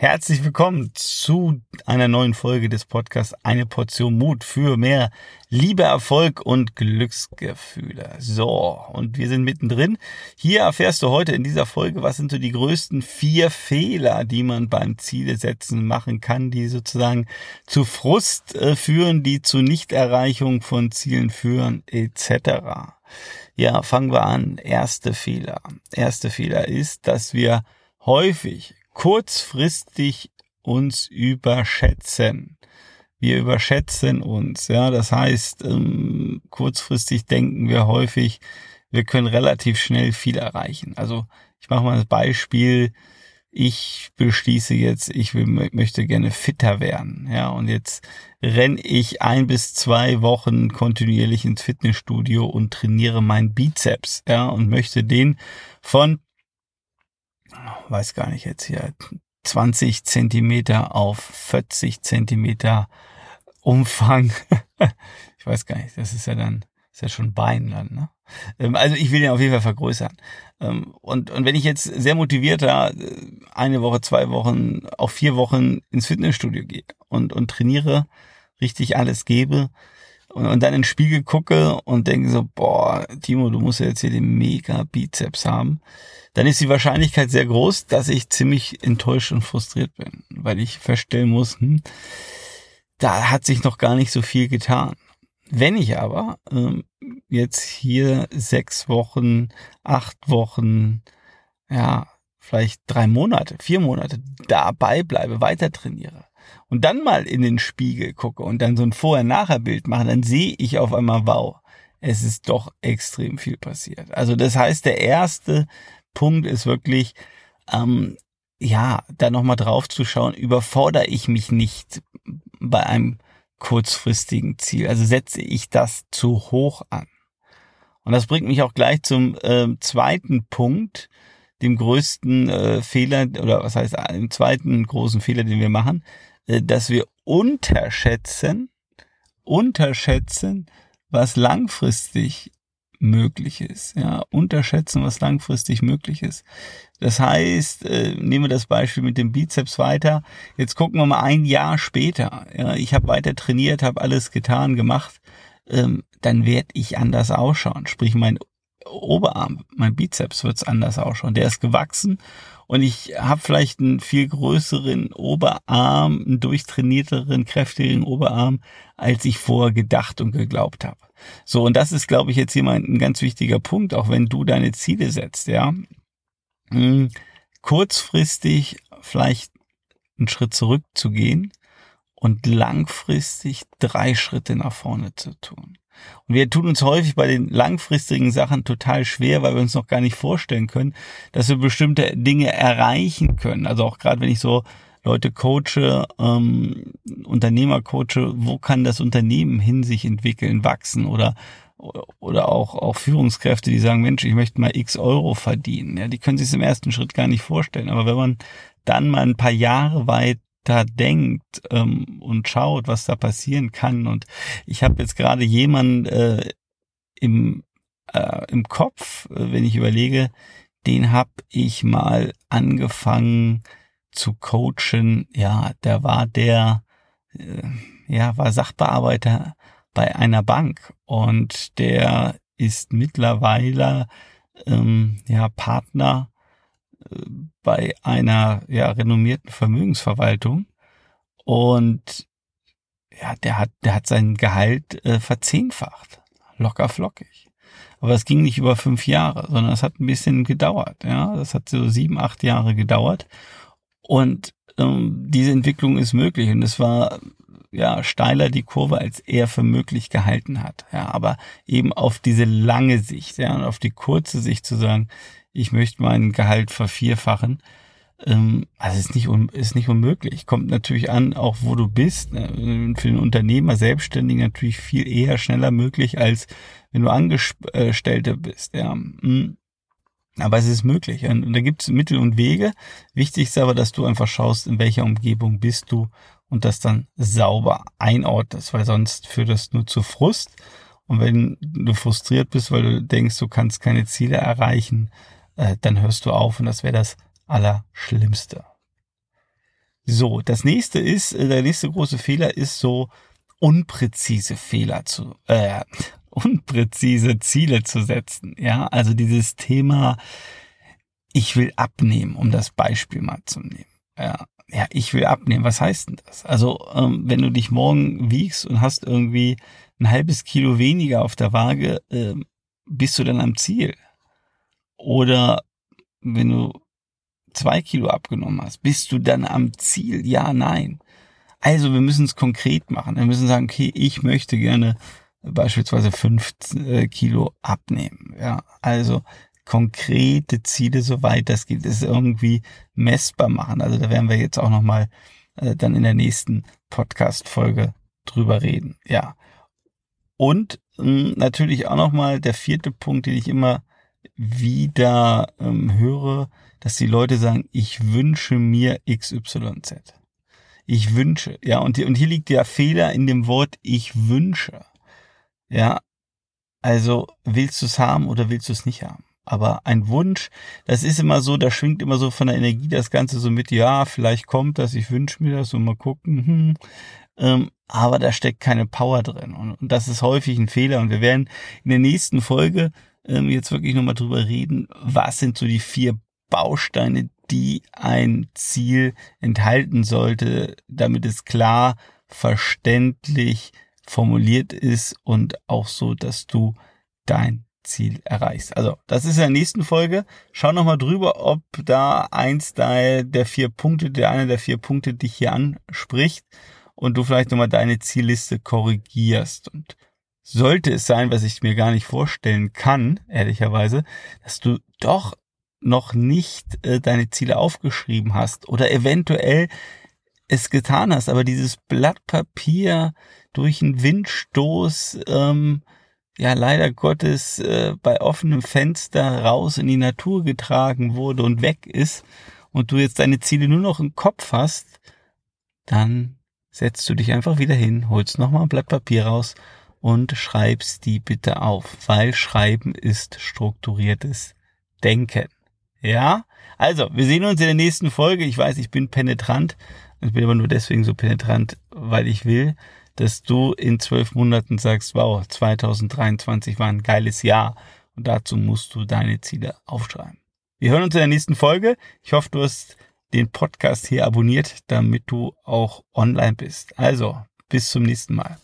Herzlich willkommen zu einer neuen Folge des Podcasts Eine Portion Mut für mehr Liebe, Erfolg und Glücksgefühle. So, und wir sind mittendrin. Hier erfährst du heute in dieser Folge, was sind so die größten vier Fehler, die man beim Ziele setzen machen kann, die sozusagen zu Frust äh, führen, die zu Nichterreichung von Zielen führen, etc. Ja, fangen wir an. Erste Fehler. Erste Fehler ist, dass wir häufig kurzfristig uns überschätzen. Wir überschätzen uns, ja. Das heißt, ähm, kurzfristig denken wir häufig, wir können relativ schnell viel erreichen. Also ich mache mal das Beispiel. Ich beschließe jetzt, ich will, möchte gerne fitter werden, ja. Und jetzt renne ich ein bis zwei Wochen kontinuierlich ins Fitnessstudio und trainiere meinen Bizeps, ja, und möchte den von weiß gar nicht jetzt hier, 20 Zentimeter auf 40 Zentimeter Umfang. ich weiß gar nicht, das ist ja dann, ist ja schon Bein dann, ne? Ähm, also ich will den auf jeden Fall vergrößern. Ähm, und, und wenn ich jetzt sehr motivierter äh, eine Woche, zwei Wochen, auch vier Wochen ins Fitnessstudio gehe und, und trainiere, richtig alles gebe, und, und dann in den Spiegel gucke und denke so, boah, Timo, du musst ja jetzt hier den mega Bizeps haben, dann ist die Wahrscheinlichkeit sehr groß, dass ich ziemlich enttäuscht und frustriert bin, weil ich feststellen muss, hm, da hat sich noch gar nicht so viel getan. Wenn ich aber ähm, jetzt hier sechs Wochen, acht Wochen, ja, vielleicht drei Monate, vier Monate dabei bleibe, weiter trainiere, und dann mal in den Spiegel gucke und dann so ein Vorher-Nachher-Bild mache, dann sehe ich auf einmal, wow, es ist doch extrem viel passiert. Also das heißt, der erste Punkt ist wirklich, ähm, ja, da nochmal drauf zu schauen, überfordere ich mich nicht bei einem kurzfristigen Ziel. Also setze ich das zu hoch an. Und das bringt mich auch gleich zum äh, zweiten Punkt, dem größten äh, Fehler, oder was heißt, dem zweiten großen Fehler, den wir machen, äh, dass wir unterschätzen, unterschätzen, was langfristig möglich ist. Ja, unterschätzen, was langfristig möglich ist. Das heißt, äh, nehmen wir das Beispiel mit dem Bizeps weiter. Jetzt gucken wir mal ein Jahr später. Ja, ich habe weiter trainiert, habe alles getan, gemacht. Ähm, dann werde ich anders ausschauen. Sprich, mein Oberarm, mein Bizeps wird's anders ausschauen. Der ist gewachsen und ich habe vielleicht einen viel größeren Oberarm, einen durchtrainierteren, kräftigeren Oberarm, als ich vorher gedacht und geglaubt habe. So, und das ist, glaube ich, jetzt hier mal ein ganz wichtiger Punkt, auch wenn du deine Ziele setzt, ja. Hm, kurzfristig vielleicht einen Schritt zurückzugehen und langfristig drei Schritte nach vorne zu tun. Und wir tun uns häufig bei den langfristigen Sachen total schwer, weil wir uns noch gar nicht vorstellen können, dass wir bestimmte Dinge erreichen können. Also auch gerade wenn ich so Leute coache, ähm, Unternehmer coache, wo kann das Unternehmen hin sich entwickeln, wachsen oder oder auch auch Führungskräfte, die sagen, Mensch, ich möchte mal X Euro verdienen. Ja, die können sich im ersten Schritt gar nicht vorstellen. Aber wenn man dann mal ein paar Jahre weit da denkt ähm, und schaut, was da passieren kann. Und ich habe jetzt gerade jemanden äh, im, äh, im Kopf, äh, wenn ich überlege, den habe ich mal angefangen zu coachen. Ja, der war der, äh, ja, war Sachbearbeiter bei einer Bank und der ist mittlerweile ähm, ja Partner bei einer ja, renommierten Vermögensverwaltung und ja, der hat, der hat sein Gehalt äh, verzehnfacht. Locker flockig. Aber es ging nicht über fünf Jahre, sondern es hat ein bisschen gedauert. Ja, das hat so sieben, acht Jahre gedauert. Und ähm, diese Entwicklung ist möglich. Und es war ja steiler die Kurve, als er für möglich gehalten hat. Ja, aber eben auf diese lange Sicht, ja, und auf die kurze Sicht zu sagen, ich möchte mein Gehalt vervierfachen. Ähm, also ist nicht, ist nicht unmöglich. Kommt natürlich an, auch wo du bist. Ne? Für den Unternehmer, Selbstständigen natürlich viel eher schneller möglich, als wenn du Angestellter bist. Ja. Hm. Aber es ist möglich. Und da gibt es Mittel und Wege. Wichtig ist aber, dass du einfach schaust, in welcher Umgebung bist du und das dann sauber einordnest, weil sonst führt das nur zu Frust. Und wenn du frustriert bist, weil du denkst, du kannst keine Ziele erreichen, äh, dann hörst du auf und das wäre das Allerschlimmste. So, das nächste ist, äh, der nächste große Fehler ist so unpräzise Fehler zu, äh, unpräzise Ziele zu setzen. Ja, also dieses Thema, ich will abnehmen, um das Beispiel mal zu nehmen. Ja, ja, ich will abnehmen. Was heißt denn das? Also, ähm, wenn du dich morgen wiegst und hast irgendwie ein halbes Kilo weniger auf der Waage, ähm, bist du dann am Ziel? Oder wenn du zwei Kilo abgenommen hast, bist du dann am Ziel? Ja, nein. Also wir müssen es konkret machen. Wir müssen sagen, okay, ich möchte gerne beispielsweise fünf äh, Kilo abnehmen. Ja, also konkrete Ziele, soweit das geht, ist irgendwie messbar machen. Also da werden wir jetzt auch nochmal äh, dann in der nächsten Podcast-Folge drüber reden. Ja. Und mh, hm, natürlich auch nochmal der vierte Punkt, den ich immer wieder ähm, höre, dass die Leute sagen, ich wünsche mir XYZ. Ich wünsche, ja, und, und hier liegt der Fehler in dem Wort ich wünsche. Ja, also willst du es haben oder willst du es nicht haben? Aber ein Wunsch, das ist immer so, da schwingt immer so von der Energie das Ganze so mit, ja, vielleicht kommt das, ich wünsche mir das und mal gucken. Hm. Ähm, aber da steckt keine Power drin. Und, das ist häufig ein Fehler. Und wir werden in der nächsten Folge ähm, jetzt wirklich nochmal drüber reden, was sind so die vier Bausteine, die ein Ziel enthalten sollte, damit es klar, verständlich formuliert ist und auch so, dass du dein Ziel erreichst. Also, das ist in der nächsten Folge. Schau nochmal drüber, ob da eins der, der vier Punkte, der eine der vier Punkte dich hier anspricht und du vielleicht nochmal deine Zielliste korrigierst. Und sollte es sein, was ich mir gar nicht vorstellen kann, ehrlicherweise, dass du doch noch nicht äh, deine Ziele aufgeschrieben hast oder eventuell es getan hast, aber dieses Blatt Papier durch einen Windstoß ähm, ja leider Gottes äh, bei offenem Fenster raus in die Natur getragen wurde und weg ist und du jetzt deine Ziele nur noch im Kopf hast, dann setzt du dich einfach wieder hin, holst nochmal ein Blatt Papier raus und schreibst die bitte auf, weil Schreiben ist strukturiertes Denken. Ja? Also, wir sehen uns in der nächsten Folge. Ich weiß, ich bin penetrant. Ich bin aber nur deswegen so penetrant, weil ich will, dass du in zwölf Monaten sagst, wow, 2023 war ein geiles Jahr und dazu musst du deine Ziele aufschreiben. Wir hören uns in der nächsten Folge. Ich hoffe, du hast den Podcast hier abonniert, damit du auch online bist. Also, bis zum nächsten Mal.